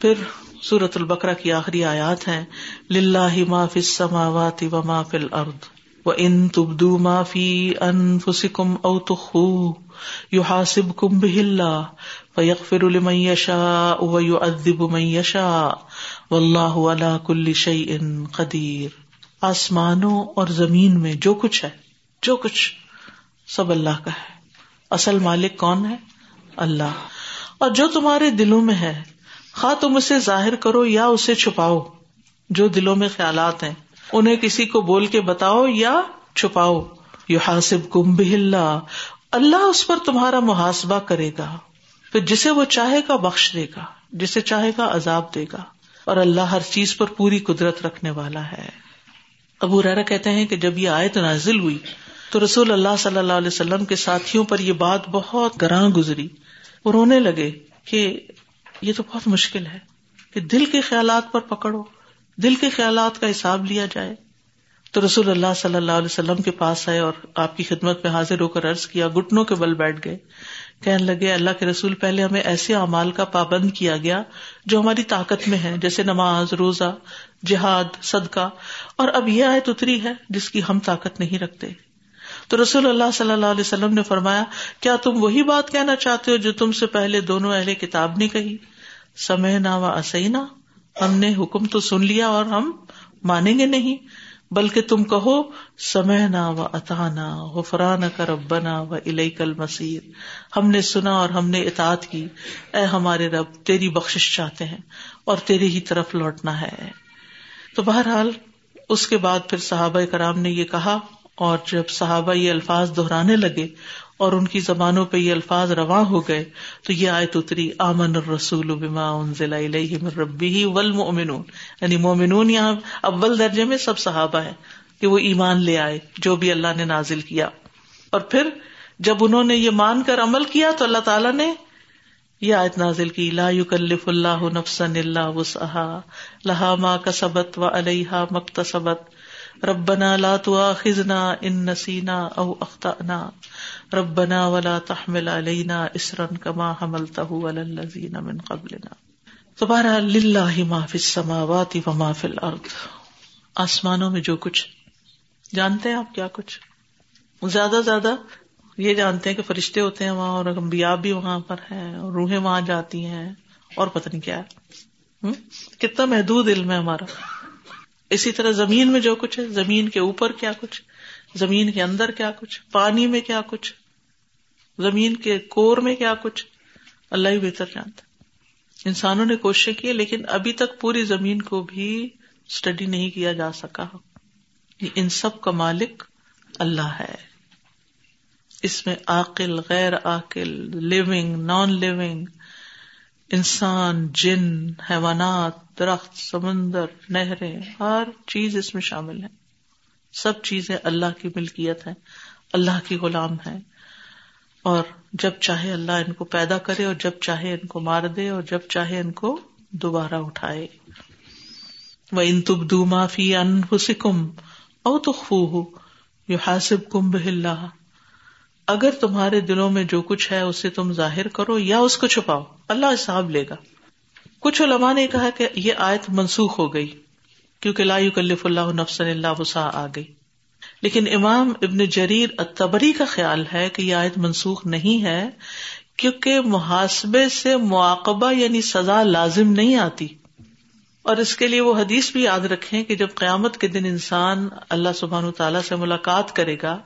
پھر سورت البکرا کی آخری آیات ہیں، للہ ما فی السماوات و ما فی الارض و ان تبدو ما فی انفسکم او تخو یحاسبکم بہ اللہ، فیغفر لمن یشاء و یعذب من یشاء، واللہ علا کل شیء قدیر۔ آسمانوں اور زمین میں جو کچھ ہے، جو کچھ سب اللہ کا ہے۔ اصل مالک کون ہے؟ اللہ۔ اور جو تمہارے دلوں میں ہے خواہ تم اسے ظاہر کرو یا اسے چھپاؤ، جو دلوں میں خیالات ہیں۔ انہیں کسی کو بول کے بتاؤ یا چھپاؤ۔ یو حاصب کم اللہ اللہ اس پر تمہارا محاسبہ کرے گا۔ پھر جسے وہ چاہے گا بخش دے گا، جسے چاہے گا عذاب دے گا۔ اور اللہ ہر چیز پر پوری قدرت رکھنے والا ہے۔ ابو ریرا کہتے ہیں کہ جب یہ آیت نازل ہوئی تو رسول اللہ صلی اللہ علیہ وسلم کے ساتھیوں پر یہ بات بہت گراں گزری۔ اور رونے لگے کہ یہ تو بہت مشکل ہے کہ دل کے خیالات پر پکڑو، دل کے خیالات کا حساب لیا جائے۔ تو رسول اللہ صلی اللہ علیہ وسلم کے پاس آئے اور آپ کی خدمت میں حاضر ہو کر عرض کیا گٹنوں کے بل بیٹھ گئے۔ کہنے لگے، اللہ کے رسول پہلے ہمیں ایسے اعمال کا پابند کیا گیا جو ہماری طاقت میں ہے جیسے نماز، روزہ، جہاد، صدقہ۔ اور اب یہ آیت اتری ہے جس کی ہم طاقت نہیں رکھتے۔ تو رسول اللہ صلی اللہ علیہ وسلم نے فرمایا، کیا تم وہی بات کہنا چاہتے ہو جو تم سے پہلے دونوں اہل کتاب نے کہی؟ سمے نہ و اسینا ہم نے حکم تو سن لیا اور ہم مانیں گے نہیں، بلکہ تم کہو سمے نہ و اتانا غفران کا ربنا و علیہ کل مسیر ہم نے سنا اور ہم نے اطاعت کی۔ اے ہمارے رب، تیری بخش چاہتے ہیں اور تیری ہی طرف لوٹنا ہے۔ تو بہرحال، اس کے بعد پھر صحابہ کرام نے یہ کہا اور جب صحابہ یہ الفاظ دہرانے لگے اور ان کی زبانوں پہ یہ الفاظ رواں ہو گئے، تو یہ آیت اتری، آمن الرسول بما انزل الیہ من ربہ والمؤمنون۔ یعنی مومنون یہاں اول درجے میں سب صحابہ ہیں کہ وہ ایمان لے آئے، جو بھی اللہ نے نازل کیا۔ اور پھر جب انہوں نے یہ مان کر عمل کیا، تو اللہ تعالیٰ نے یہ آیت نازل کی، لا یکلف اللہ نفسا الا وسعها لها ما کسبت وعلیہا مکتسبت ربنا لا تؤاخذنا ان نسینا او اخطأنا ربنا ولا تحمل علينا اسرا كما حملته على الذين من قبلنا. تو بہرحال للہ ما فی السماوات و ما فی الارض. آسمانوں میں جو کچھ جانتے ہیں آپ کیا کچھ؟ زیادہ زیادہ یہ جانتے ہیں کہ فرشتے ہوتے ہیں وہاں اور انبیاء بھی وہاں پر ہیں اور روحیں وہاں جاتی ہیں اور پتہ نہیں کیا ہے۔ کتنا محدود علم ہے ہمارا۔ اسی طرح زمین میں جو کچھ ہے، زمین کے اوپر کیا کچھ، زمین کے اندر کیا کچھ، پانی میں کیا کچھ، زمین کے کور میں کیا کچھ، اللہ ہی بہتر جانتا انسانوں نے کوشش کی، لیکن ابھی تک پوری زمین کو بھی اسٹڈی نہیں کیا جا سکا ان سب کا مالک اللہ ہے۔ اس میں عقل غیر عقل لونگ نان لونگ انسان، جن، حیوانات، درخت، سمندر، نہریں، ہر چیز اس میں شامل ہے۔ سب چیزیں اللہ کی ملکیت ہے اللہ کی غلام ہے اور جب چاہے اللہ ان کو پیدا کرے اور جب چاہے ان کو مار دے اور جب چاہے ان کو دوبارہ اٹھائے۔ وہ ان تب دو معافی ان حسکم او تو خو ہو یو حاصب کم بہ اگر تمہارے دلوں میں جو کچھ ہے اسے تم ظاہر کرو یا اس کو چھپاؤ، اللہ حساب لے گا۔ کچھ علماء نے کہا کہ یہ آیت منسوخ ہو گئی، کیونکہ لا کلف اللہ نفسن اللہ وسا آ گئی۔ لیکن امام ابن جریر اتبری کا خیال ہے کہ یہ آیت منسوخ نہیں ہے، کیونکہ محاسبے سے مواقبہ یعنی سزا لازم نہیں آتی۔ اور اس کے لیے وہ حدیث بھی یاد رکھے کہ جب قیامت کے دن انسان اللہ سبحان تعالیٰ سے ملاقات کرے گا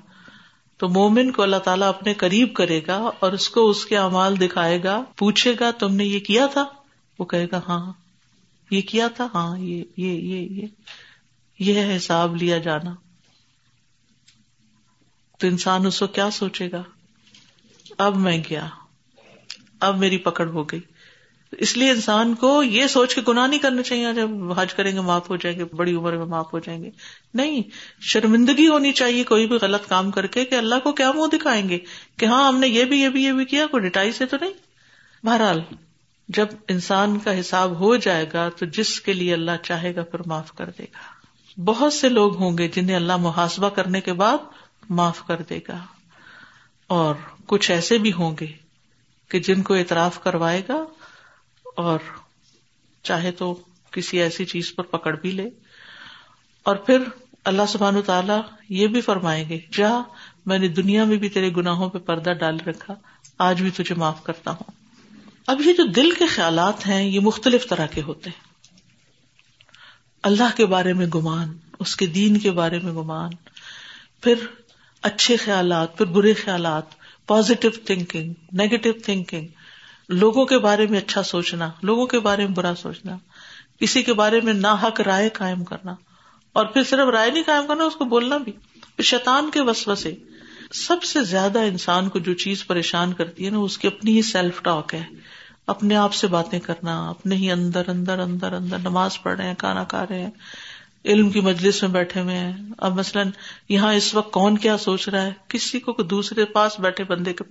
تو مومن کو اللہ تعالیٰ اپنے قریب کرے گا اور اس کو اس کے امال دکھائے گا، پوچھے گا، تم نے یہ کیا تھا؟ وہ کہے گا ہاں۔ یہ کیا تھا؟ ہاں یہ یہ یہ یہ۔ یہ حساب لیا جانا۔ تو انسان اس کو کیا سوچے گا؟ اب میں گیا۔ اب میری پکڑ ہو گئی۔ اس لیے انسان کو یہ سوچ کے گناہ نہیں کرنا چاہیے جب حج کریں گے معاف ہو جائیں گے، بڑی عمر میں معاف ہو جائیں گے۔ نہیں، شرمندگی ہونی چاہیے کوئی بھی غلط کام کر کے کہ اللہ کو کیا منہ دکھائیں گے کہ ہاں ہم نے یہ بھی یہ بھی یہ بھی کیا، کوئی ڈٹائی سے تو نہیں؟ بہرحال، جب انسان کا حساب ہو جائے گا تو جس کے لیے اللہ چاہے گا پھر معاف کر دے گا۔ بہت سے لوگ ہوں گے جنہیں اللہ محاسبہ کرنے کے بعد معاف کر دے گا۔ اور کچھ ایسے بھی ہوں گے کہ جن کو اعتراف کروائے گا اور چاہے تو کسی ایسی چیز پر پکڑ بھی لے۔ اور پھر اللہ سبحان تعالیٰ یہ بھی فرمائیں گے جا، میں نے دنیا میں بھی تیرے گناہوں پہ پردہ ڈال رکھا، آج بھی تجھے معاف کرتا ہوں۔ اب یہ جو دل کے خیالات ہیں، یہ مختلف طرح کے ہوتے ہیں۔ اللہ کے بارے میں گمان، اس کے دین کے بارے میں گمان، پھر اچھے خیالات، پھر برے خیالات پازیٹو تھنکنگ نیگیٹو تھنکنگ لوگوں کے بارے میں اچھا سوچنا، لوگوں کے بارے میں برا سوچنا، کسی کے بارے میں نا حق رائے قائم کرنا، اور پھر صرف رائے نہیں قائم کرنا، اس کو بولنا بھی۔ شیطان کے وسو سے سب سے زیادہ انسان کو جو چیز پریشان کرتی ہے نا اس کی اپنی ہی سیلف ٹاک ہے۔ اپنے آپ سے باتیں کرنا، اپنے ہی اندر اندر اندر اندر نماز پڑھ رہے ہیں، کھانا کھا رہے ہیں، علم کی مجلس میں بیٹھے ہوئے ہیں۔ اب مثلاً یہاں اس وقت کون کیا سوچ رہا ہے؟ کسی کو دوسرے پاس بیٹھے بندے کے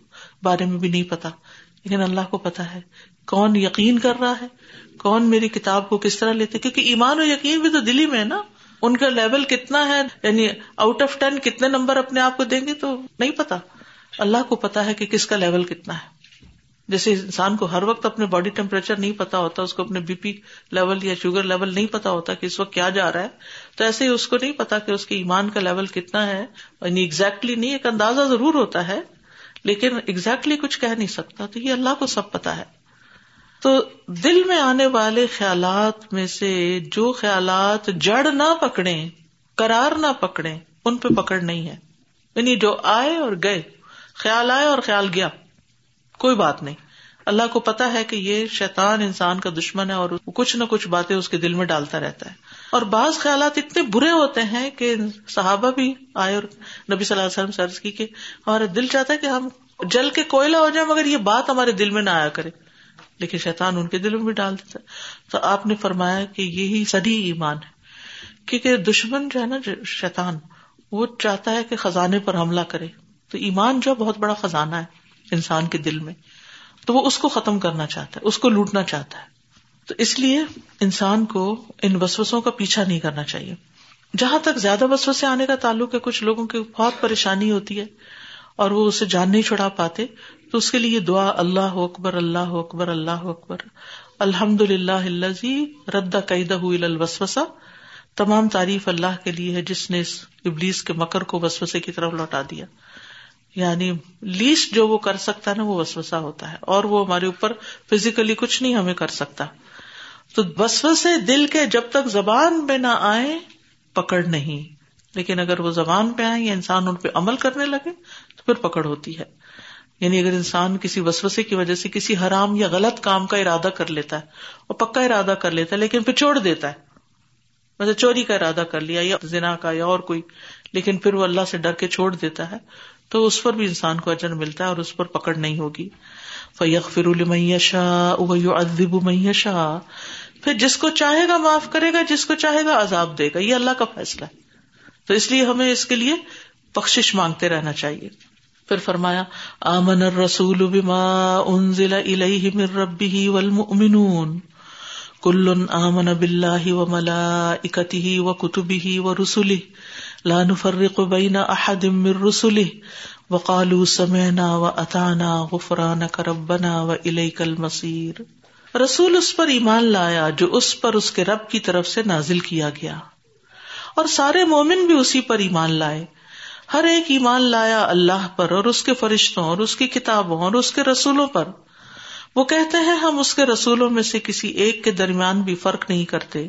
بارے میں بھی نہیں پتا۔ لیکن اللہ کو پتا ہے کون یقین کر رہا ہے، کون میری کتاب کو کس طرح لیتے کیونکہ ایمان و یقین بھی تو دلی میں ہے نا۔ ان کا لیول کتنا ہے یعنی آؤٹ آف ٹین کتنے نمبر اپنے آپ کو دیں گے تو نہیں پتا اللہ کو پتا ہے کہ کس کا لیول کتنا ہے۔ جیسے انسان کو ہر وقت اپنے باڈی ٹیمپریچر نہیں پتا ہوتا، اس کو اپنے بی پی لیول یا شوگر لیول نہیں پتا ہوتا کہ اس وقت کیا جا رہا ہے۔ تو ایسے ہی اس کو نہیں پتا کہ اس کے ایمان کا لیول کتنا ہے۔ یعنی ایگزیکٹلی نہیں، ایک اندازہ ضرور ہوتا ہے۔ لیکن ایگزیکٹلی کچھ کہہ نہیں سکتا، تو یہ اللہ کو سب پتا ہے۔ تو دل میں آنے والے خیالات میں سے جو خیالات جڑ نہ پکڑے کرار نہ پکڑے ان پہ پکڑ نہیں ہے۔ یعنی جو آئے اور گئے، خیال آئے اور خیال گیا، کوئی بات نہیں۔ اللہ کو پتا ہے کہ یہ شیطان انسان کا دشمن ہے اور کچھ نہ کچھ باتیں اس کے دل میں ڈالتا رہتا ہے۔ اور بعض خیالات اتنے برے ہوتے ہیں کہ صحابہ بھی آئے اور نبی صلی اللہ علیہ وسلم سرز کی کہ ہمارا دل چاہتا ہے کہ ہم جل کے کوئلہ ہو جائیں مگر یہ بات ہمارے دل میں نہ آیا کرے۔ لیکن شیطان ان کے دل میں بھی ڈال دیتا ہے۔ تو آپ نے فرمایا کہ یہی سدی ایمان ہے۔ کیونکہ دشمن جو ہے نا شیطان، وہ چاہتا ہے کہ خزانے پر حملہ کرے۔ تو ایمان جو بہت بڑا خزانہ ہے انسان کے دل میں۔ تو وہ اس کو ختم کرنا چاہتا ہے، اس کو لوٹنا چاہتا ہے۔ تو اس لیے انسان کو ان وسوسوں کا پیچھا نہیں کرنا چاہیے۔ جہاں تک زیادہ وسوسے آنے کا تعلق ہے، کچھ لوگوں کی بہت پریشانی ہوتی ہے اور وہ اسے جان نہیں چھڑا پاتے، تو اس کے لیے دعا، اللہ اکبر اللہ اکبر اللہ اکبر۔ الحمد للہ ردا قیدہ الوسوسا تمام تعریف اللہ کے لیے ہے، جس نے اس ابلیس کے مکر کو وسوسے کی طرف لوٹا دیا۔ یعنی لیسٹ جو وہ کر سکتا ہے نا، وہ وسوسا ہوتا ہے۔ اور وہ ہمارے اوپر فزیکلی کچھ نہیں ہمیں کر سکتا۔ تو وسوسے دل کے جب تک زبان پہ نہ آئے، پکڑ نہیں۔ لیکن اگر وہ زبان پہ آئے، یا انسان ان پہ عمل کرنے لگے، تو پھر پکڑ ہوتی ہے۔ یعنی اگر انسان کسی وسوسے کی وجہ سے کسی حرام یا غلط کام کا ارادہ کر لیتا ہے، اور پکا ارادہ کر لیتا ہے، لیکن پھر چھوڑ دیتا ہے۔ مطلب چوری کا ارادہ کر لیا، یا زنا کا یا اور کوئی، لیکن پھر وہ اللہ سے ڈر کے چھوڑ دیتا ہے۔ تو اس پر بھی انسان کو اجر ملتا ہے اور اس پر پکڑ نہیں ہوگی۔ فیق فر شاہ ادب پھر جس کو چاہے گا معاف کرے گا، جس کو چاہے گا عذاب دے گا۔ یہ اللہ کا فیصلہ ہے۔ تو اس لیے ہمیں اس کے لیے بخش مانگتے رہنا چاہیے۔ پھر فرمایا، آمن رسول انزل الیہ من ربہ والمؤمنون۔ کل آمن باللہ و ملائکتہ و کتبہ و لا نفرق بین احد من رسله وقالوا سمعنا و اتانا غفرانک ربنا و الیک المصیر رسول اس پر ایمان لایا جو اس پر اس کے رب کی طرف سے نازل کیا گیا۔ اور سارے مومن بھی اسی پر ایمان لائے۔ ہر ایک ایمان لایا اللہ پر اور اس کے فرشتوں اور اس کی کتابوں اور اس کے رسولوں پر۔ وہ کہتے ہیں، ہم اس کے رسولوں میں سے کسی ایک کے درمیان بھی فرق نہیں کرتے۔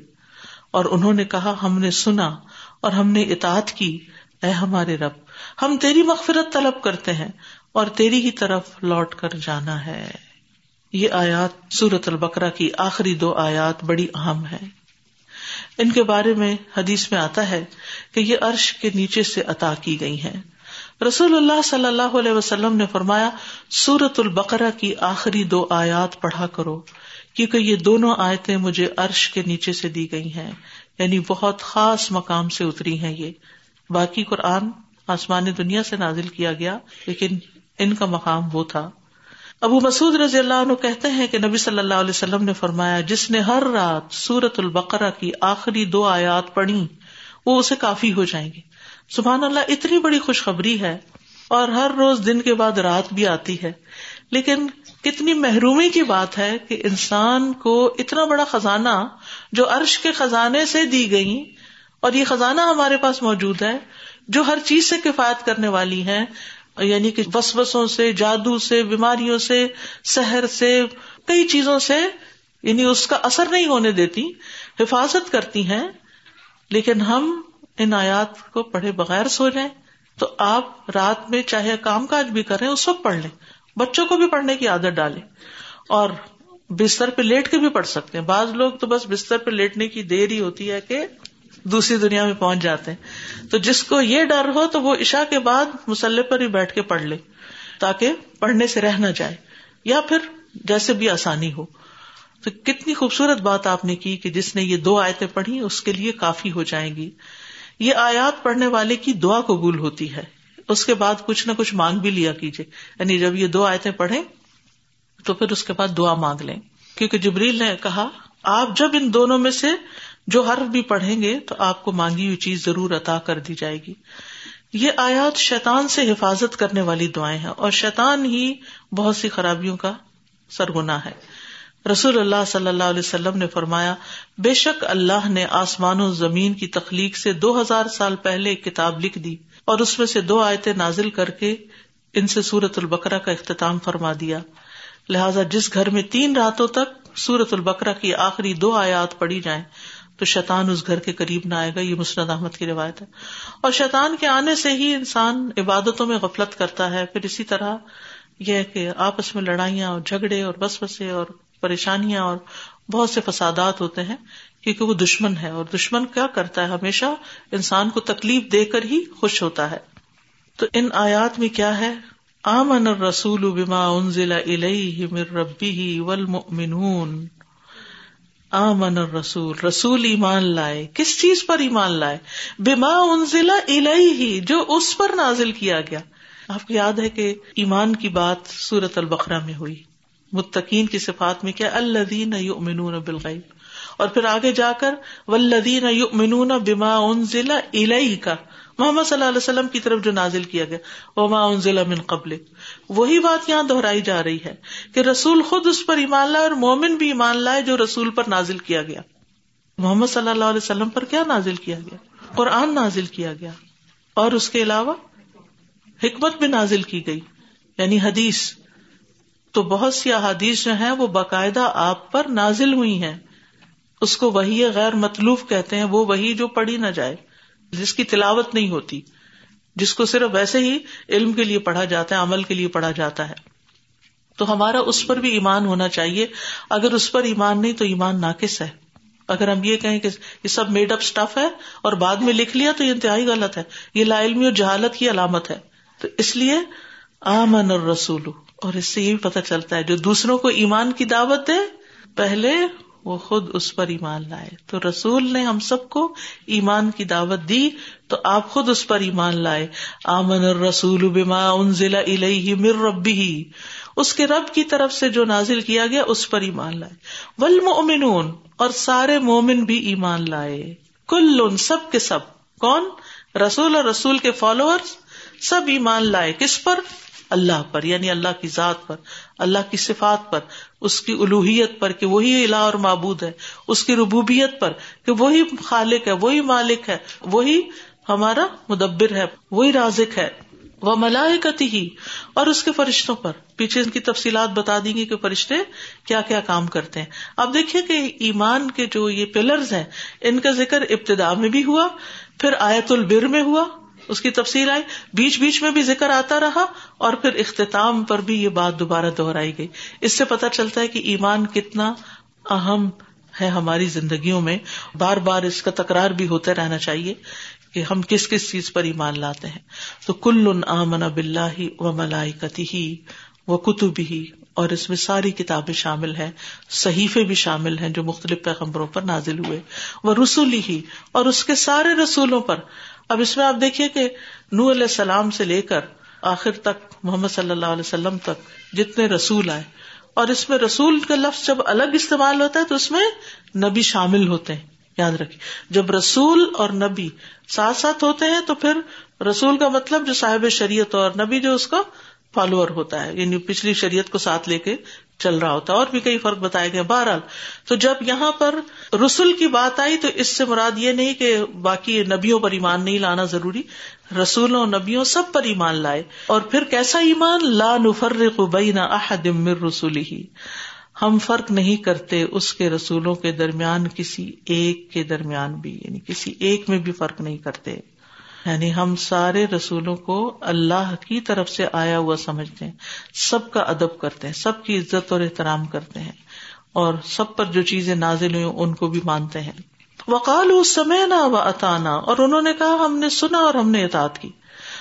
اور انہوں نے کہا، ہم نے سنا اور ہم نے اطاعت کی۔ اے ہمارے رب، ہم تیری مغفرت طلب کرتے ہیں اور تیری ہی طرف لوٹ کر جانا ہے۔ یہ آیات سورت البکرا کی آخری دو آیات بڑی اہم ہے ان کے بارے میں حدیث میں آتا ہے کہ یہ عرش کے نیچے سے عطا کی گئی ہیں۔ رسول اللہ صلی اللہ علیہ وسلم نے فرمایا سورت البقرا کی آخری دو آیات پڑھا کرو، کیونکہ یہ دونوں آیتیں مجھے عرش کے نیچے سے دی گئی ہیں۔ یعنی بہت خاص مقام سے اتری ہیں یہ۔ باقی قرآن آسمانی دنیا سے نازل کیا گیا، لیکن ان کا مقام وہ تھا۔ ابو مسعود رضی اللہ عنہ کہتے ہیں کہ نبی صلی اللہ علیہ وسلم نے فرمایا، جس نے ہر رات سورت البقرا کی آخری دو آیات پڑھی، وہ اسے کافی ہو جائیں گے۔ سبحان اللہ، اتنی بڑی خوشخبری ہے اور ہر روز دن کے بعد رات بھی آتی ہے۔ لیکن کتنی محرومی کی بات ہے کہ انسان کو اتنا بڑا خزانہ جو عرش کے خزانے سے دی گئی اور یہ خزانہ ہمارے پاس موجود ہے، جو ہر چیز سے کفایت کرنے والی ہے یعنی کہ بس بسوں سے، جادو سے، بیماریوں سے، سحر سے، کئی چیزوں سے یعنی اس کا اثر نہیں ہونے دیتی، حفاظت کرتی ہیں، لیکن ہم ان آیات کو پڑھے بغیر سو جائیں، تو آپ رات میں چاہے کام کاج بھی کریں، اس وقت پڑھ لیں۔ بچوں کو بھی پڑھنے کی عادت ڈالیں اور بستر پہ لیٹ کے بھی پڑھ سکتے ہیں۔ بعض لوگ تو بس بستر پہ لیٹنے کی دیر ہی ہوتی ہے کہ دوسری دنیا میں پہنچ جاتے ہیں۔ تو جس کو یہ ڈر ہو تو وہ عشا کے بعد مسلح پر ہی بیٹھ کے پڑھ لے تاکہ پڑھنے سے رہ نہ جائے یا پھر جیسے بھی آسانی ہو۔ تو کتنی خوبصورت بات آپ نے کی کہ جس نے یہ دو آیتیں پڑھی، اس کے لیے کافی ہو جائیں گی۔ یہ آیات پڑھنے والے کی دعا قبول ہوتی ہے۔ اس کے بعد کچھ نہ کچھ مانگ بھی لیا کیجیے۔ یعنی جب یہ دو آیتیں پڑھیں تو پھر اس کے بعد دعا مانگ لیں۔ کیونکہ جبریل نے کہا، آپ جب ان دونوں میں سے جو حرف بھی پڑھیں گے تو آپ کو مانگی ہوئی چیز ضرور عطا کر دی جائے گی۔ یہ آیات شیطان سے حفاظت کرنے والی دعائیں ہیں اور شیطان ہی بہت سی خرابیوں کا سرگنا ہے۔ رسول اللہ صلی اللہ علیہ وسلم نے فرمایا، بے شک اللہ نے آسمان و زمین کی تخلیق سے دو ہزار سال پہلے ایک کتاب لکھ دی۔ اور اس میں سے دو آیتیں نازل کر کے ان سے سورت البکرا کا اختتام فرما دیا۔ لہٰذا جس گھر میں تین راتوں تک سورت البکرا کی آخری دو آیات پڑی جائیں، تو شیطان اس گھر کے قریب نہ آئے گا، یہ مسرد احمد کی روایت ہے۔ اور شیطان کے آنے سے ہی انسان عبادتوں میں غفلت کرتا ہے۔ پھر اسی طرح یہ کہ آپس میں لڑائیاں اور جھگڑے اور بس بسے اور پریشانیاں اور بہت سے فسادات ہوتے ہیں۔ کیونکہ وہ دشمن ہے اور دشمن کیا کرتا ہے؟ ہمیشہ انسان کو تکلیف دے کر ہی خوش ہوتا ہے۔ تو ان آیات میں کیا ہے؟ آمن رسول بما انزل الیہ من ربی والمؤمنون۔ آمن رسول رسول ایمان لائے۔ کس چیز پر ایمان لائے؟ بما انزل الیہ، جو اس پر نازل کیا گیا۔ آپ کو یاد ہے کہ ایمان کی بات سورت البقرہ میں ہوئی۔ متقین کی صفات میں کیا؟ الدین یؤمنون بالغیب۔ اور پھر آگے جا کر ولدین یؤمنون بما انزل الیہ کا محمد صلی اللہ علیہ وسلم کی طرف جو نازل کیا گیا، وما انزل من قبل وہی بات یہاں دہرائی جا رہی ہے کہ رسول خود اس پر ایمان لائے اور مومن بھی ایمان لائے جو رسول پر نازل کیا گیا۔ محمد صلی اللہ علیہ وسلم پر کیا نازل کیا گیا؟ قرآن نازل کیا گیا۔ اور اس کے علاوہ حکمت بھی نازل کی گئی۔ یعنی حدیث۔ تو بہت سی احادیث جو ہیں وہ باقاعدہ آپ پر نازل ہوئی ہیں۔ اس کو وہی غیر مطلوب کہتے ہیں، وہ وہی جو پڑھی نہ جائے، جس کی تلاوت نہیں ہوتی، جس کو صرف ویسے ہی علم کے لیے پڑھا جاتا ہے، عمل کے لیے پڑھا جاتا ہے۔ تو ہمارا اس پر بھی ایمان ہونا چاہیے۔ اگر اس پر ایمان نہیں، تو ایمان ناقص ہے۔ اگر ہم یہ کہیں کہ یہ سب میڈ اپ اسٹف ہے اور بعد میں لکھ لیا تو یہ انتہائی غلط ہے۔ یہ لا علمی اور جہالت کی علامت ہے۔ تو اس لیے آمن اور رسول اور اس سے یہ بھی پتا چلتا ہے، جو دوسروں کو ایمان کی دعوت دے، پہلے وہ خود اس پر ایمان لائے۔ تو رسول نے ہم سب کو ایمان کی دعوت دی، تو آپ خود اس پر ایمان لائے۔ آمن اور رسول بما ان ضلع مر ربی اس کے رب کی طرف سے جو نازل کیا گیا، اس پر ایمان لائے۔ ولم اور سارے مومن بھی ایمان لائے۔ کل سب کے سب۔ کون؟ رسول اور رسول کے فالوور سب ایمان لائے۔ کس پر؟ اللہ پر یعنی اللہ کی ذات پر، اللہ کی صفات پر، اس کی الوحیت پر کہ وہی الہ اور معبود ہے، اس کی ربوبیت پر کہ وہی خالق ہے، وہی مالک ہے، وہی ہمارا مدبر ہے، وہی رازق ہے، وہ ملائکتی ہی، اور اس کے فرشتوں پر، پیچھے ان کی تفصیلات بتا دیں گی کہ فرشتے کیا کیا کام کرتے ہیں۔ اب دیکھیے کہ ایمان کے جو یہ پلرز ہیں، ان کا ذکر ابتدا میں بھی ہوا، پھر آیت البر میں ہوا اس کی تفصیل آئی۔ بیچ بیچ میں بھی ذکر آتا رہا اور پھر اختتام پر بھی یہ بات دوبارہ دہرائی گئی۔ اس سے پتا چلتا ہے کہ ایمان کتنا اہم ہے ہماری زندگیوں میں۔ بار بار اس کا تکرار بھی ہوتے رہنا چاہیے کہ ہم کس کس چیز پر ایمان لاتے ہیں۔ تو کل آمن بلّہ و ملائی کتی ہی وہ کتب ہی اور اس میں ساری کتابیں شامل ہیں۔ صحیفے بھی شامل ہیں جو مختلف پیغمبروں پر نازل ہوئے۔ وہ رسولی ہی اور اس کے سارے رسولوں پر اب اس میں آپ دیکھیے کہ نور علیہ السلام سے لے کر آخر تک محمد صلی اللہ علیہ وسلم تک جتنے رسول آئے، اور اس میں رسول کا لفظ جب الگ استعمال ہوتا ہے تو اس میں نبی شامل ہوتے ہیں، یاد رکھیے۔ جب رسول اور نبی ساتھ ساتھ ہوتے ہیں تو پھر رسول کا مطلب جو صاحب شریعت اور نبی جو اس کو فالوور ہوتا ہے یعنی پچھلی شریعت کو ساتھ لے کے چل رہا ہوتا ہے، اور بھی کئی فرق بتایا گیا بہرحال، تو جب یہاں پر رسول کی بات آئی، تو اس سے مراد یہ نہیں کہ باقی نبیوں پر ایمان نہیں لانا ضروری، رسولوں نبیوں سب پر ایمان لائے۔ اور پھر کیسا ایمان؟ لا نفرق بین احد من رسول ہی ہم فرق نہیں کرتے اس کے رسولوں کے درمیان، کسی ایک کے درمیان بھی یعنی کسی ایک میں بھی فرق نہیں کرتے۔ یعنی ہم سارے رسولوں کو اللہ کی طرف سے آیا ہوا سمجھتے ہیں۔ سب کا ادب کرتے ہیں، سب کی عزت اور احترام کرتے ہیں۔ اور سب پر جو چیزیں نازل ہوئی ان کو بھی مانتے ہیں۔ وقال اس سمے نہ و اتانا اور انہوں نے کہا ہم نے سنا اور ہم نے اطاعت کی۔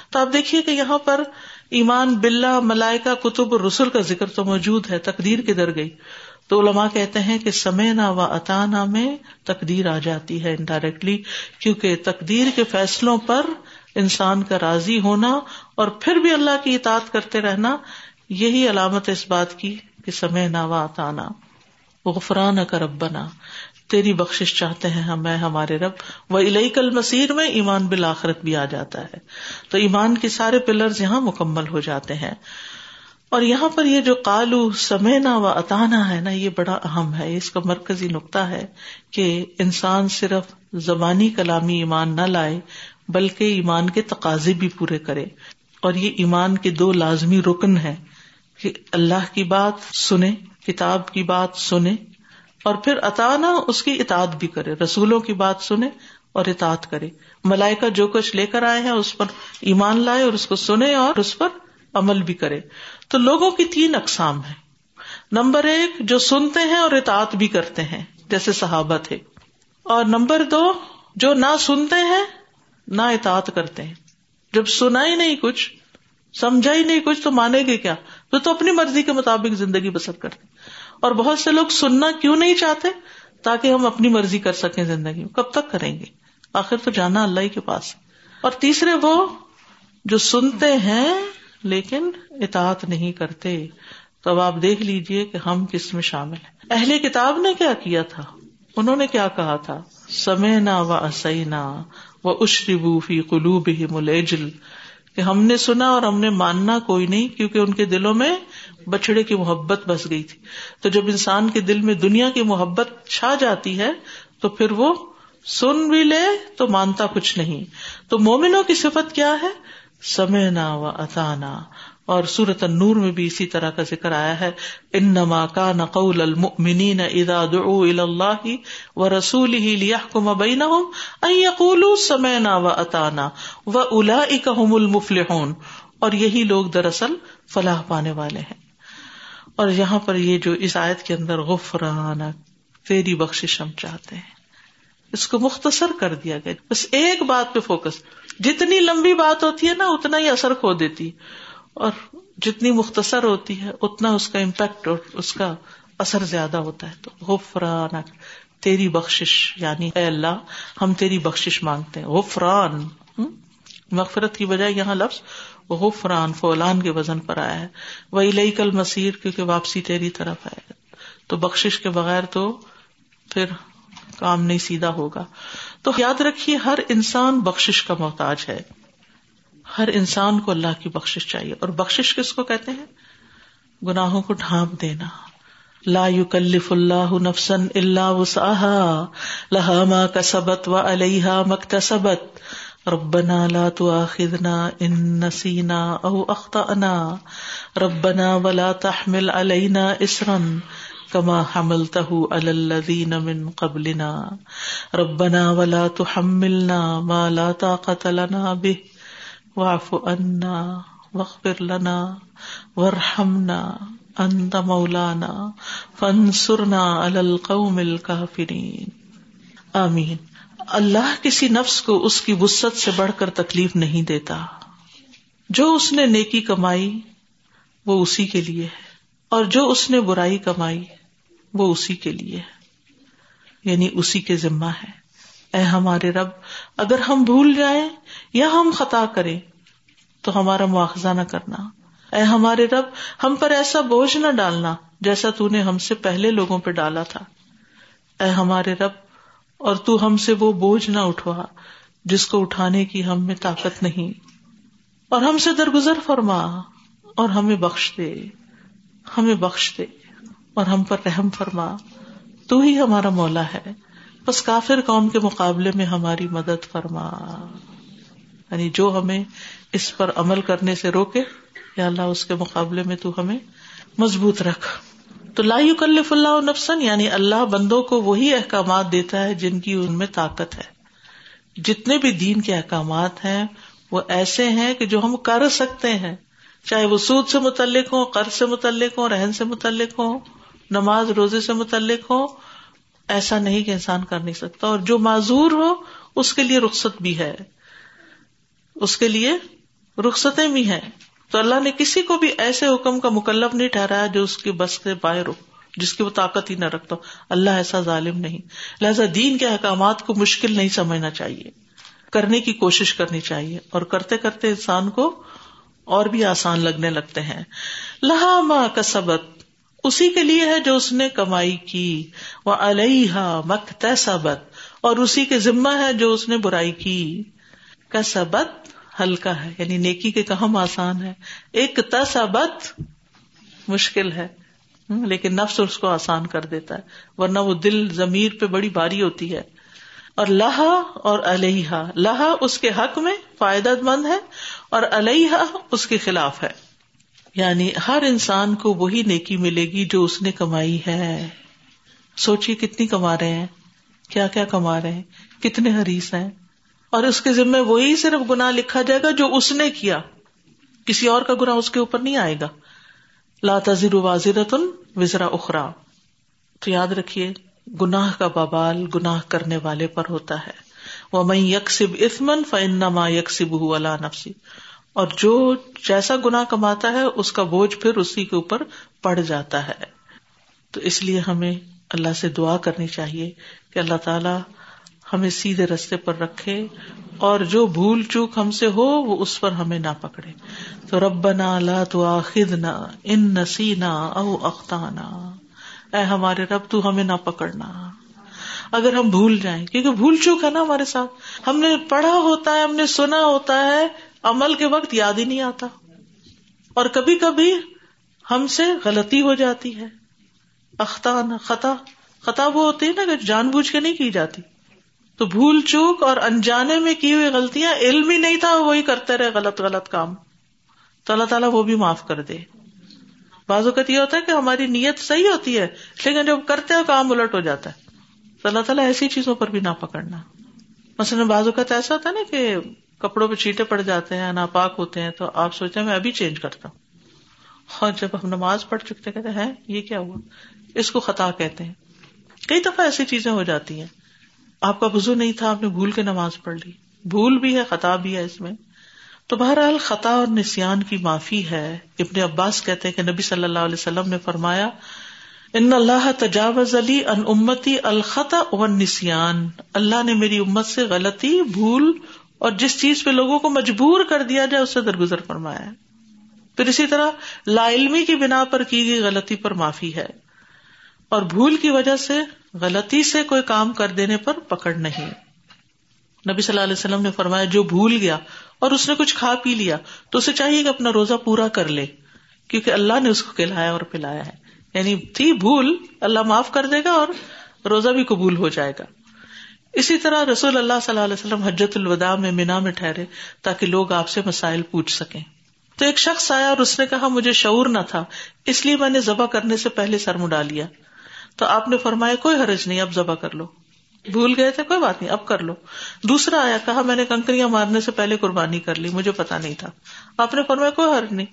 تو آپ دیکھیے کہ یہاں پر ایمان بلا ملائکا کتب اور رسول کا ذکر تو موجود ہے، تقدیر کدھر گئی؟ تو علماء کہتے ہیں کہ سمے نہ و اطانا میں تقدیر آ جاتی ہے انڈائریکٹلی کیونکہ تقدیر کے فیصلوں پر انسان کا راضی ہونا اور پھر بھی اللہ کی اطاعت کرتے رہنا، یہی علامت اس بات کی کہ سمے نہ و اطانا غفران کا ربنا، تیری بخش چاہتے ہیں ہم ہمارے رب۔ وہ الہی کل مسیر میں ایمان بالآخرت بھی آ جاتا ہے۔ تو ایمان کے سارے پلرز یہاں مکمل ہو جاتے ہیں۔ اور یہاں پر یہ جو کالو سمینا و اتانا ہے نا، یہ بڑا اہم ہے اس کا مرکزی نقطہ ہے کہ انسان صرف زبانی کلامی ایمان نہ لائے، بلکہ ایمان کے تقاضے بھی پورے کرے۔ اور یہ ایمان کے دو لازمی رکن ہے کہ اللہ کی بات سنے، کتاب کی بات سنے، اور پھر اتانا اس کی اطاعت بھی کرے، رسولوں کی بات سنے اور اطاعت کرے۔ ملائکہ جو کچھ لے کر آئے ہیں، اس پر ایمان لائے اور اس کو سنے اور اس پر عمل بھی کرے۔ تو لوگوں کی تین اقسام ہے نمبر ایک، جو سنتے ہیں اور اطاعت بھی کرتے ہیں، جیسے صحابہ تھے۔ اور نمبر دو، جو نہ سنتے ہیں، نہ اطاعت کرتے ہیں۔ جب سنا ہی نہیں کچھ سمجھا ہی نہیں کچھ، تو مانے گے کیا؟ تو تو اپنی مرضی کے مطابق زندگی بسر کرتے اور بہت سے لوگ سننا کیوں نہیں چاہتے؟ تاکہ ہم اپنی مرضی کر سکیں زندگی میں۔ کب تک کریں گے؟ آخر تو جانا اللہ ہی کے پاس اور تیسرے وہ، جو سنتے ہیں لیکن اطاعت نہیں کرتے، تو اب آپ دیکھ لیجیے کہ ہم کس میں شامل ہیں۔ اہل کتاب نے کیا کیا تھا؟ انہوں نے کیا کہا تھا؟ سمے نہ و اسینا و اشربو فی قلوب ملجل کہ ہم نے سنا اور ہم نے ماننا کوئی نہیں، کیونکہ ان کے دلوں میں بچڑے کی محبت بس گئی تھی۔ تو جب انسان کے دل میں دنیا کی محبت چھا جاتی ہے، تو پھر وہ سن بھی لے تو مانتا کچھ نہیں۔ تو مومنوں کی صفت کیا ہے؟ سمعنا و اتانا اور سورت النور میں بھی اسی طرح کا ذکر آیا ہے انما كان قول المؤمنین اذا دعوا الى الله ورسوله ليحكم بينهم ان يقولوا سمعنا و اتانا واولئك هم المفلحون اور یہی لوگ دراصل فلاح پانے والے ہیں۔ اور یہاں پر یہ جو اس آیت کے اندر غفران تیری بخشش ہم چاہتے ہیں۔ اس کو مختصر کر دیا گیا۔ بس ایک بات پہ فوکس۔ جتنی لمبی بات ہوتی ہے نا، اتنا ہی اثر کھو دیتی۔ اور جتنی مختصر ہوتی ہے، اتنا اس کا امپیکٹ اور اس کا اثر زیادہ ہوتا ہے۔ تو غفران تیری بخش یعنی اے اللہ، ہم تیری بخش مانگتے ہیں۔ غفران مغفرت کی بجائے یہاں لفظ غفران، فولان کے وزن پر آیا ہے۔ وہی لئی کل مسیر کیونکہ واپسی تیری طرف ہے تو بخش کے بغیر تو پھر کام نہیں سیدھا ہوگا۔ تو یاد رکھیے، ہر انسان بخش کا محتاج ہے۔ ہر انسان کو اللہ کی بخش چاہیے۔ اور بخش کس کو کہتے ہیں؟ گناہوں کو ڈھانپ دینا۔ لا يكلف اللہ نفسن اللہ وسعها لها ما كسبت وعليها ما اكتسبت ربنا لا تؤاخذنا ان نسينا او اخطانا ربنا ولا تحمل علينا اسرا۔ کما حمل تہ الدین من قبلنا. ربنا ولا تحملنا ما لا طاقت لنا به. واعف عنا واغفر لنا وارحمنا انت مولانا. فانصرنا على القوم الكافرين. آمین. اللہ کسی نفس کو اس کی وسط سے بڑھ کر تکلیف نہیں دیتا. جو اس نے نیکی کمائی وہ اسی کے لیے ہے اور جو اس نے برائی کمائی وہ اسی کے لیے یعنی اسی کے ذمہ ہے۔ اے ہمارے رب، اگر ہم بھول جائیں یا ہم خطا کریں، تو ہمارا مواخذہ نہ کرنا۔ اے ہمارے رب، ہم پر ایسا بوجھ نہ ڈالنا جیسا تو نے ہم سے پہلے لوگوں پہ ڈالا تھا۔ اے ہمارے رب، اور تو ہم سے وہ بوجھ نہ اٹھوا جس کو اٹھانے کی ہم میں طاقت نہیں۔ اور ہم سے درگزر فرما اور ہمیں بخش دے۔ ہمیں بخش دے۔ اور ہم پر رحم فرما، تو ہی ہمارا مولا ہے۔ بس کافر قوم کے مقابلے میں ہماری مدد فرما۔ یعنی جو ہمیں اس پر عمل کرنے سے روکے، یا اللہ اس کے مقابلے میں تو ہمیں مضبوط رکھ۔ تو لا یکلف اللہ نفسن یعنی اللہ بندوں کو وہی احکامات دیتا ہے جن کی ان میں طاقت ہے۔ جتنے بھی دین کے احکامات ہیں، وہ ایسے ہیں کہ جو ہم کر سکتے ہیں۔ چاہے وہ سود سے متعلق ہو قرض سے متعلق ہو رہن سے متعلق ہو نماز روزے سے متعلق ہو، ایسا نہیں کہ انسان کر نہیں سکتا۔ اور جو معذور ہو، اس کے لیے رخصت بھی ہے۔ اس کے لیے رخصتیں بھی ہیں۔ تو اللہ نے کسی کو بھی ایسے حکم کا مکلب نہیں ٹھہرایا جو اس کی بس سے باہر ہو، جس کی وہ طاقت ہی نہ رکھتا اللہ ایسا ظالم نہیں۔ لہذا دین کے احکامات کو مشکل نہیں سمجھنا چاہیے۔ کرنے کی کوشش کرنی چاہیے۔ اور کرتے کرتے انسان کو اور بھی آسان لگنے لگتے ہیں۔ لہا ماں کا سبق اسی کے لیے ہے جو اس نے کمائی کی۔ وہ علیہ مک سبق اور اسی کے ذمہ ہے جو اس نے برائی کی۔ کا سبق ہلکا ہے یعنی نیکی کے کہم آسان ہے۔ ایک تصبت مشکل ہے، لیکن نفس اس کو آسان کر دیتا ہے، ورنہ وہ دل ضمیر پہ بڑی باری ہوتی ہے۔ اور لہا اور الحا لہا اس کے حق میں فائدہ مند ہے، اور الحا اس کے خلاف ہے۔ یعنی ہر انسان کو وہی نیکی ملے گی جو اس نے کمائی ہے۔ سوچیے کتنی کما رہے ہیں، کیا کیا کما رہے ہیں، کتنے حریث ہیں۔ اور اس کے ذمے وہی صرف گنا لکھا جائے گا جو اس نے کیا۔ کسی اور کا گنا اس کے اوپر نہیں آئے گا۔ لا تذر واضرتن وزرا اخرا۔ تو یاد رکھیے، گناہ کا ببال گناہ کرنے والے پر ہوتا ہے۔ وہ میں یکسب اسمن فنما یکسب اللہ نفسی اور جو جیسا گنا کماتا ہے، اس کا بوجھ پھر اسی کے اوپر پڑ جاتا ہے۔ تو اس لیے ہمیں اللہ سے دعا کرنی چاہیے کہ اللہ تعالی ہمیں سیدھے رستے پر رکھے اور جو بھول چوک ہم سے ہو، وہ اس پر ہمیں نہ پکڑے۔ تو رب لا تو ان نسینا او اختانا اے ہمارے رب، تو ہمیں نہ پکڑنا۔ اگر ہم بھول جائیں، کیونکہ بھول چوک ہے نا ہمارے ساتھ۔ ہم نے پڑھا ہوتا ہے، ہم نے سنا ہوتا ہے عمل کے وقت یاد ہی نہیں آتا۔ اور کبھی کبھی ہم سے غلطی ہو جاتی ہے۔ اختان خطا۔ خطا وہ ہوتی ہے نا کہ جان بوجھ کے نہیں کی جاتی۔ تو بھول چوک اور انجانے میں کی ہوئی غلطیاں، علم ہی نہیں تھا، وہی کرتے رہے غلط غلط کام۔ تو اللہ تعالیٰ وہ بھی معاف کر دے۔ بعض اوقات یہ ہوتا ہے کہ ہماری نیت صحیح ہوتی ہے، لیکن جب کرتے ہیں کام الٹ ہو جاتا ہے۔ تو اللہ تعالیٰ ایسی چیزوں پر بھی نہ پکڑنا۔ مثلاً بعض اوقات ایسا ہوتا ہے نا کہ کپڑوں پہ چیٹے پڑ جاتے ہیں، ناپاک ہوتے ہیں، تو آپ سوچتے میں ابھی چینج کرتا ہوں۔ اور جب ہم نماز پڑھ چکتے کہتے ہیں یہ کیا ہوا؟ اس کو خطا کہتے ہیں۔ کئی دفعہ ایسی چیزیں ہو جاتی ہیں۔ آپ کا وزو نہیں تھا، آپ نے بھول کے نماز پڑھ لی۔ بھول بھی ہے، خطا بھی ہے اس میں۔ تو بہرحال خطا اور نسان کی معافی ہے۔ ابن عباس کہتے ہیں کہ نبی صلی اللہ علیہ وسلم نے فرمایا، ان اللہ تجاوز علی ان امتی الخط و نسان اللہ نے میری امت سے غلطی، بھول اور جس چیز پہ لوگوں کو مجبور کر دیا جائے، اس سے درگزر فرمایا پھر اسی طرح لا علمی کی بنا پر کی گئی غلطی پر معافی ہے۔ اور بھول کی وجہ سے غلطی سے کوئی کام کر دینے پر پکڑ نہیں۔ نبی صلی اللہ علیہ وسلم نے فرمایا، جو بھول گیا اور اس نے کچھ کھا پی لیا، تو اسے چاہیے کہ اپنا روزہ پورا کر لے، کیونکہ اللہ نے اس کو کھلایا اور پلایا ہے۔ یعنی تھی بھول، اللہ معاف کر دے گا اور روزہ بھی قبول ہو جائے گا۔ اسی طرح رسول اللہ صلی اللہ علیہ وسلم حجت الوداع میں مینا میں ٹھہرے تاکہ لوگ آپ سے مسائل پوچھ سکیں۔ تو ایک شخص آیا اور اس نے کہا، مجھے شعور نہ تھا، اس لیے میں نے ذبح کرنے سے پہلے سر مڈا لیا۔ تو آپ نے فرمایا، کوئی حرج نہیں، اب ذبح کر لو۔ بھول گئے تھے، کوئی بات نہیں، اب کر لو۔ دوسرا آیا، کہا، میں نے کنکریاں مارنے سے پہلے قربانی کر لی، مجھے پتا نہیں تھا۔ آپ نے فرمایا، کوئی حرج نہیں۔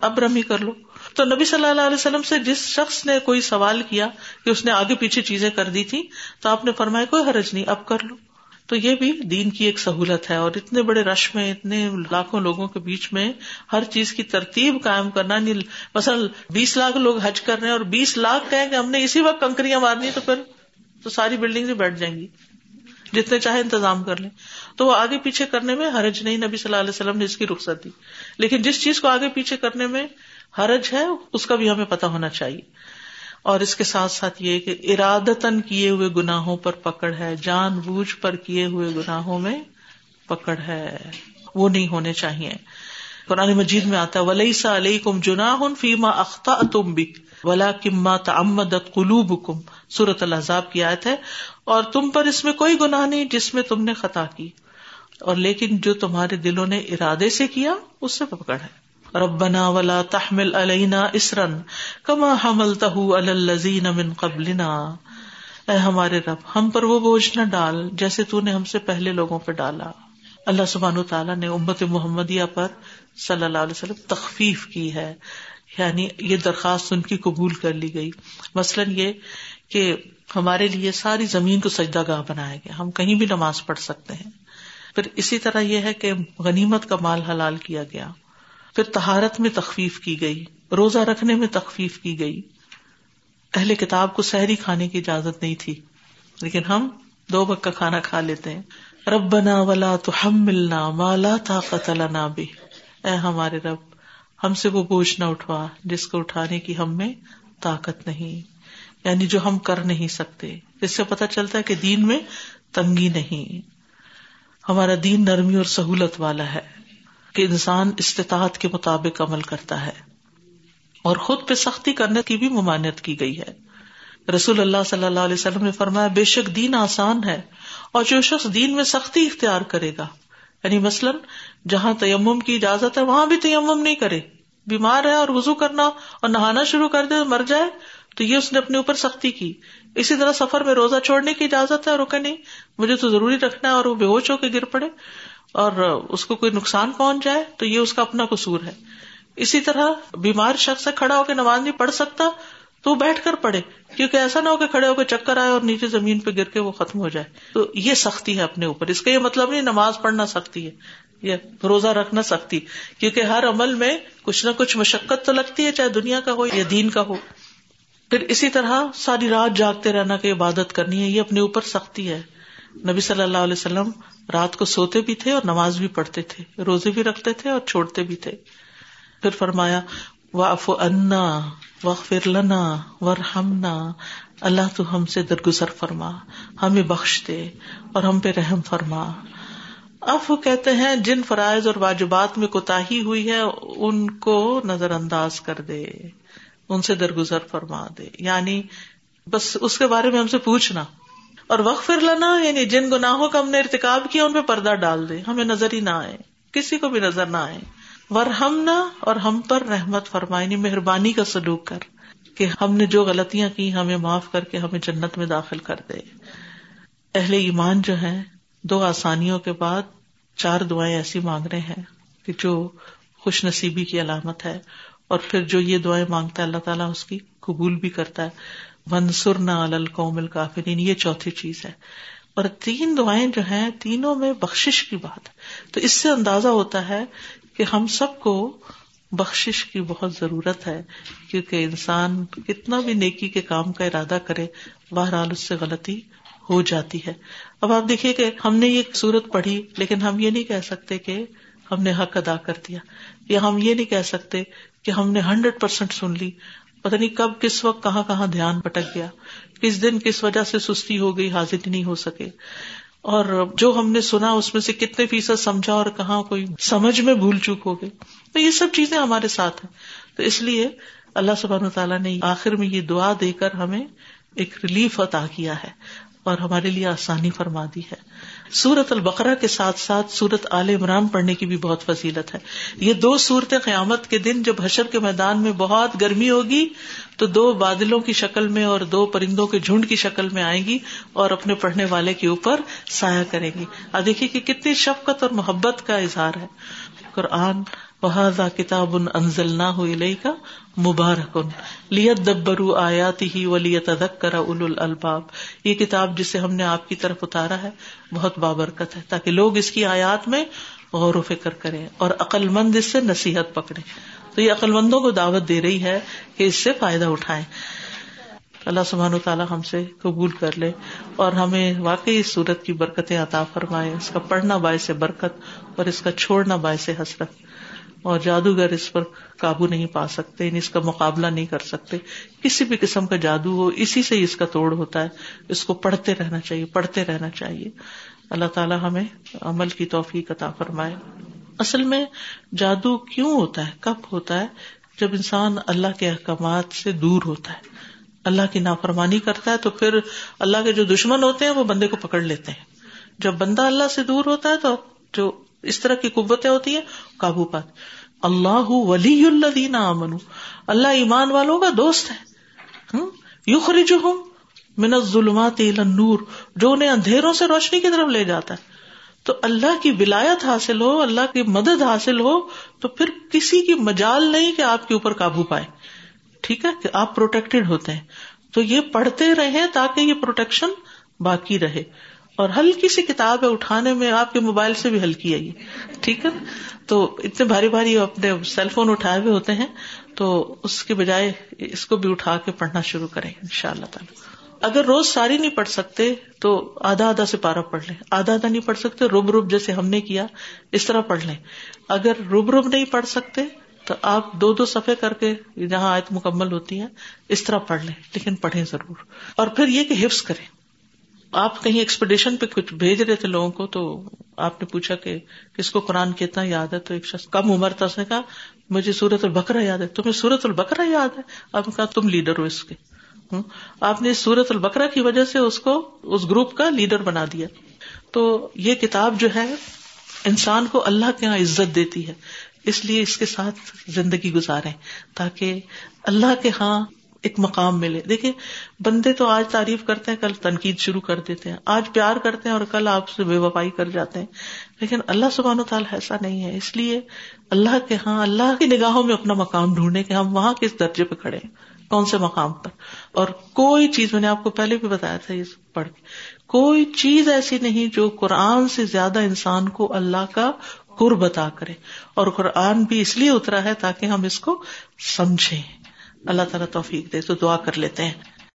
اب رمی کر لو۔ تو نبی صلی اللہ علیہ وسلم سے جس شخص نے کوئی سوال کیا کہ اس نے آگے پیچھے چیزیں کر دی تھی تو آپ نے فرمایا کوئی حرج نہیں، اب کر لو۔ تو یہ بھی دین کی ایک سہولت ہے اور اتنے بڑے رش میں، اتنے لاکھوں لوگوں کے بیچ میں ہر چیز کی ترتیب قائم کرنا نہیں مثلا بیس لاکھ لوگ حج کر رہے ہیں اور بیس لاکھ کہیں کہ ہم نے اسی وقت کنکریاں مارنی تو پھر تو ساری بلڈنگ بیٹھ جائیں گی۔ جتنے چاہے انتظام کر لیں۔ تو وہ آگے پیچھے کرنے میں حرج نہیں، نبی صلی اللہ علیہ وسلم نے اس کی رخصت دی۔ لیکن جس چیز کو آگے پیچھے کرنے میں حرج ہے، اس کا بھی ہمیں پتا ہونا چاہیے۔ اور اس کے ساتھ ساتھ یہ کہ ارادتن کیے ہوئے گناہوں پر پکڑ ہے، جان بوجھ پر کیے ہوئے گناہوں میں پکڑ ہے۔ وہ نہیں ہونے چاہیے۔ قرآن مجید میں آتا ولی سا علیہ کم جنا فیما اختہ تم بھی ولا کما تمد قلوب کم سورت الحضاب کی آیت ہے۔ اور تم پر اس میں کوئی گناہ نہیں جس میں تم نے خطا کی۔ اور لیکن جو تمہارے دلوں نے ارادے سے کیا، اس سے پکڑ ہے۔ ربنا ولا تحمل علینا اسرن کما حمل تہ الزین من قبلنا۔ اے ہمارے رب، ہم پر وہ بوجھ نہ ڈال جیسے تو نے ہم سے پہلے لوگوں پہ ڈالا۔ اللہ سبحان تعالیٰ نے امت محمدیہ پر صلی اللہ علیہ وسلم تخفیف کی ہے۔ یعنی یہ درخواست ان کی قبول کر لی گئی۔ مثلاً یہ کہ ہمارے لیے ساری زمین کو سجدہ گاہ بنایا گیا۔ ہم کہیں بھی نماز پڑھ سکتے ہیں۔ پھر اسی طرح یہ ہے کہ غنیمت کا مال حلال کیا گیا۔ پھر تہارت میں تخفیف کی گئی، روزہ رکھنے میں تخفیف کی گئی۔ اہل کتاب کو سحری کھانے کی اجازت نہیں تھی، لیکن ہم دو وقت کا کھانا کھا لیتے ہیں۔ رب بنا ولا تو ہم ملنا مالا تھا قتل بھی اے ہمارے رب، ہم سے وہ بوجھ نہ اٹھوا جس کو اٹھانے کی ہم میں طاقت نہیں۔ یعنی جو ہم کر نہیں سکتے، اس سے پتا چلتا ہے کہ دین میں تنگی نہیں۔ ہمارا دین نرمی اور سہولت والا ہے کہ انسان استطاعت کے مطابق عمل کرتا ہے اور خود پہ سختی کرنے کی بھی ممانعت کی گئی ہے۔ رسول اللہ صلی اللہ علیہ وسلم نے فرمایا، بے شک دین آسان ہے اور جو شخص دین میں سختی اختیار کرے گا یعنی مثلاً جہاں تیمم کی اجازت ہے، وہاں بھی تیمم نہیں کرے۔ بیمار ہے اور وزو کرنا اور نہانا شروع کر دے مر جائے، تو یہ اس نے اپنے اوپر سختی کی۔ اسی طرح سفر میں روزہ چھوڑنے کی اجازت ہے رکے نہیں، مجھے تو ضروری رکھنا ہے اور وہ بے ہوش ہو کے گر پڑے اور اس کو کوئی نقصان پہنچ جائے تو یہ اس کا اپنا قصور ہے۔ اسی طرح بیمار شخص سے کھڑا ہو کے نماز نہیں پڑھ سکتا تو بیٹھ کر پڑھے، کیونکہ ایسا نہ ہو کہ کھڑے ہو کے چکر آئے اور نیچے زمین پہ گر کے وہ ختم ہو جائے۔ تو یہ سختی ہے اپنے اوپر۔ اس کا یہ مطلب نہیں نماز پڑھنا سختی ہے، یا روزہ رکھنا سکتی کیونکہ ہر عمل میں کچھ نہ کچھ مشقت تو لگتی ہے، چاہے دنیا کا ہو یا دین کا ہو۔ پھر اسی طرح ساری رات جاگتے رہنا کہ عبادت کرنی ہے، یہ اپنے اوپر سختی ہے۔ نبی صلی اللہ علیہ وسلم رات کو سوتے بھی تھے اور نماز بھی پڑھتے تھے، روزے بھی رکھتے تھے اور چھوڑتے بھی تھے۔ پھر فرمایا واف انا وغفر لنا ور ہمنا اللہ تو ہم سے درگزر فرما، ہمیں بخش دے اور ہم پہ رحم فرما۔ اب وہ کہتے ہیں، جن فرائض اور واجبات میں کوتا ہوئی ہے، ان کو نظر انداز کر دے۔ ان سے درگزر فرما دے۔ یعنی بس اس کے بارے میں ہم سے پوچھنا۔ اور وقف پھر لینا یعنی جن گناہوں کا ہم نے ارتقاب کیا، ان پہ پردہ ڈال دے۔ ہمیں نظر ہی نہ آئے۔ کسی کو بھی نظر نہ آئے۔ ور ہم نہ اور ہم پر رحمت فرمائے یعنی مہربانی کا سلوک کر کہ ہم نے جو غلطیاں کی، ہمیں معاف کر کے ہمیں جنت میں داخل کر دے۔ اہل ایمان جو ہے دو آسانیوں کے بعد چار دعائیں ایسی مانگ رہے ہیں کہ جو خوش نصیبی کی علامت ہے۔ اور پھر جو یہ دعائیں مانگتا ہے اللہ تعالیٰ اس کی قبول بھی کرتا ہے۔ ونسر نہ القوم الکافرین یہ چوتھی چیز ہے۔ اور تین دعائیں جو ہیں، تینوں میں بخش کی بات ہے۔ تو اس سے اندازہ ہوتا ہے کہ ہم سب کو بخش کی بہت ضرورت ہے، کیونکہ انسان کتنا بھی نیکی کے کام کا ارادہ کرے، بہرحال اس سے غلطی ہو جاتی ہے۔ اب آپ دیکھیے کہ ہم نے یہ سورت پڑھی، لیکن ہم یہ نہیں کہہ سکتے کہ ہم نے حق ادا کر دیا۔ یا ہم یہ نہیں کہہ سکتے کہ ہم نے ہنڈریڈ پرسینٹ سن لی۔ پتا نہیں کب کس وقت کہاں کہاں دھیان پٹک گیا۔ کس دن کس وجہ سے سستی ہو گئی، حاضر نہیں ہو سکے۔ اور جو ہم نے سنا، اس میں سے کتنے فیصد سمجھا اور کہاں کوئی سمجھ میں بھول چوک ہو گئی۔ تو یہ سب چیزیں ہمارے ساتھ ہیں۔ تو اس لیے اللہ سبحانہ تعالیٰ نے آخر میں یہ دعا دے کر ہمیں ایک ریلیف عطا کیا ہے اور ہمارے لیے آسانی فرما دی ہے۔ سورت البقرہ کے ساتھ ساتھ سورت عال عمران پڑھنے کی بھی بہت فضیلت ہے۔ یہ دو صورتیں قیامت کے دن جب حشر کے میدان میں بہت گرمی ہوگی، تو دو بادلوں کی شکل میں اور دو پرندوں کے جھنڈ کی شکل میں آئیں گی اور اپنے پڑھنے والے کے اوپر سایہ کریں گی۔ اور دیکھیے کہ کتنی شفقت اور محبت کا اظہار ہے۔ قرآن وحاظ کتاب انزل نہ ہو کا مبارک لیت دبرو آیاتی ہی ولیت ادک کرا الباب یہ کتاب جسے ہم نے آپ کی طرف اتارا ہے، بہت بابرکت ہے، تاکہ لوگ اس کی آیات میں غور و فکر کریں اور عقل مند اس سے نصیحت پکڑے تو یہ عقل مندوں کو دعوت دے رہی ہے کہ اس سے فائدہ اٹھائے اللہ سبحان و تعالیٰ ہم سے قبول کر لے اور ہمیں واقعی اس صورت کی برکتیں عطا فرمائے۔ اس کا پڑھنا باعث برکت اور اس کا چھوڑنا باعث حسرت۔ اور جادوگر اس پر قابو نہیں پا سکتے یعنی اس کا مقابلہ نہیں کر سکتے۔ کسی بھی قسم کا جادو ہو، اسی سے اس کا توڑ ہوتا ہے۔ اس کو پڑھتے رہنا چاہیے، پڑھتے رہنا چاہیے۔ اللہ تعالیٰ ہمیں عمل کی توفیق عطا فرمائے۔ اصل میں جادو کیوں ہوتا ہے؟ کب ہوتا ہے؟ جب انسان اللہ کے احکامات سے دور ہوتا ہے۔ اللہ کی نافرمانی کرتا ہے تو پھر اللہ کے جو دشمن ہوتے ہیں وہ بندے کو پکڑ لیتے ہیں۔ جب بندہ اللہ سے دور ہوتا ہے تو جو اس طرح کی قوتیں ہوتی ہیں، قابو پات اللہ ولی اللہ امن اللہ ایمان والوں کا دوست ہے۔ یو خریج ہوں منت ظلمات نور جو انہیں اندھیروں سے روشنی کی طرف لے جاتا ہے۔ تو اللہ کی ولایت حاصل ہو، اللہ کی مدد حاصل ہو، تو پھر کسی کی مجال نہیں کہ آپ کے اوپر قابو پائے۔ ٹھیک ہے؟ کہ آپ پروٹیکٹڈ ہوتے ہیں۔ تو یہ پڑھتے رہے تاکہ یہ پروٹیکشن باقی رہے۔ اور ہلکی سی کتاب ہے، اٹھانے میں آپ کے موبائل سے بھی ہلکی ہے یہ۔ ٹھیک ہے؟ تو اتنے بھاری بھاری اپنے سیل فون اٹھائے ہوئے ہوتے ہیں، تو اس کے بجائے اس کو بھی اٹھا کے پڑھنا شروع کریں ان شاء اللہ تعالی۔ اگر روز ساری نہیں پڑھ سکتے، تو آدھا آدھا سے پارا پڑھ لیں۔ آدھا آدھا نہیں پڑھ سکتے، روب روب جیسے ہم نے کیا، اس طرح پڑھ لیں۔ اگر روب روب نہیں پڑھ سکتے، تو آپ دو دو صفحے کر کے جہاں آیت مکمل ہوتی ہے اس طرح پڑھ لیں، لیکن پڑھیں ضرور۔ اور پھر یہ کہ حفظ کریں۔ آپ کہیں ایکسپیڈیشن پہ کچھ بھیج رہے تھے لوگوں کو تو آپ نے پوچھا کہ کس کو قرآن کتنا یاد ہے؟ تو ایک شخص کم عمر تھا، اس نے کہا، مجھے سورت البکرا یاد ہے۔ تمہیں سورت البکرا یاد ہے؟ آپ نے کہا، تم لیڈر ہو اس کے۔ آپ نے سورت البکرا کی وجہ سے اس کو، اس گروپ کا لیڈر بنا دیا۔ تو یہ کتاب جو ہے، انسان کو اللہ کے یہاں عزت دیتی ہے۔ اس لیے اس کے ساتھ زندگی گزارے تاکہ اللہ کے ہاں ایک مقام ملے۔ دیکھیں، بندے تو آج تعریف کرتے ہیں، کل تنقید شروع کر دیتے ہیں۔ آج پیار کرتے ہیں اور کل آپ سے بے وفائی کر جاتے ہیں۔ لیکن اللہ سبحانہ و تعالیٰ ایسا نہیں ہے۔ اس لیے اللہ کے ہاں اللہ کی نگاہوں میں اپنا مقام ڈھونڈے کہ ہم وہاں کس درجے پہ کھڑے ہیں، کون سے مقام پر۔ اور کوئی چیز، میں نے آپ کو پہلے بھی بتایا تھا یہ پڑھ کے، کوئی چیز ایسی نہیں جو قرآن سے زیادہ انسان کو اللہ کا قرب عطا کرے۔ اور قرآن بھی اس لیے اترا ہے تاکہ ہم اس کو سمجھیں۔ اللہ تعالیٰ توفیق دے تو دعا کر لیتے ہیں۔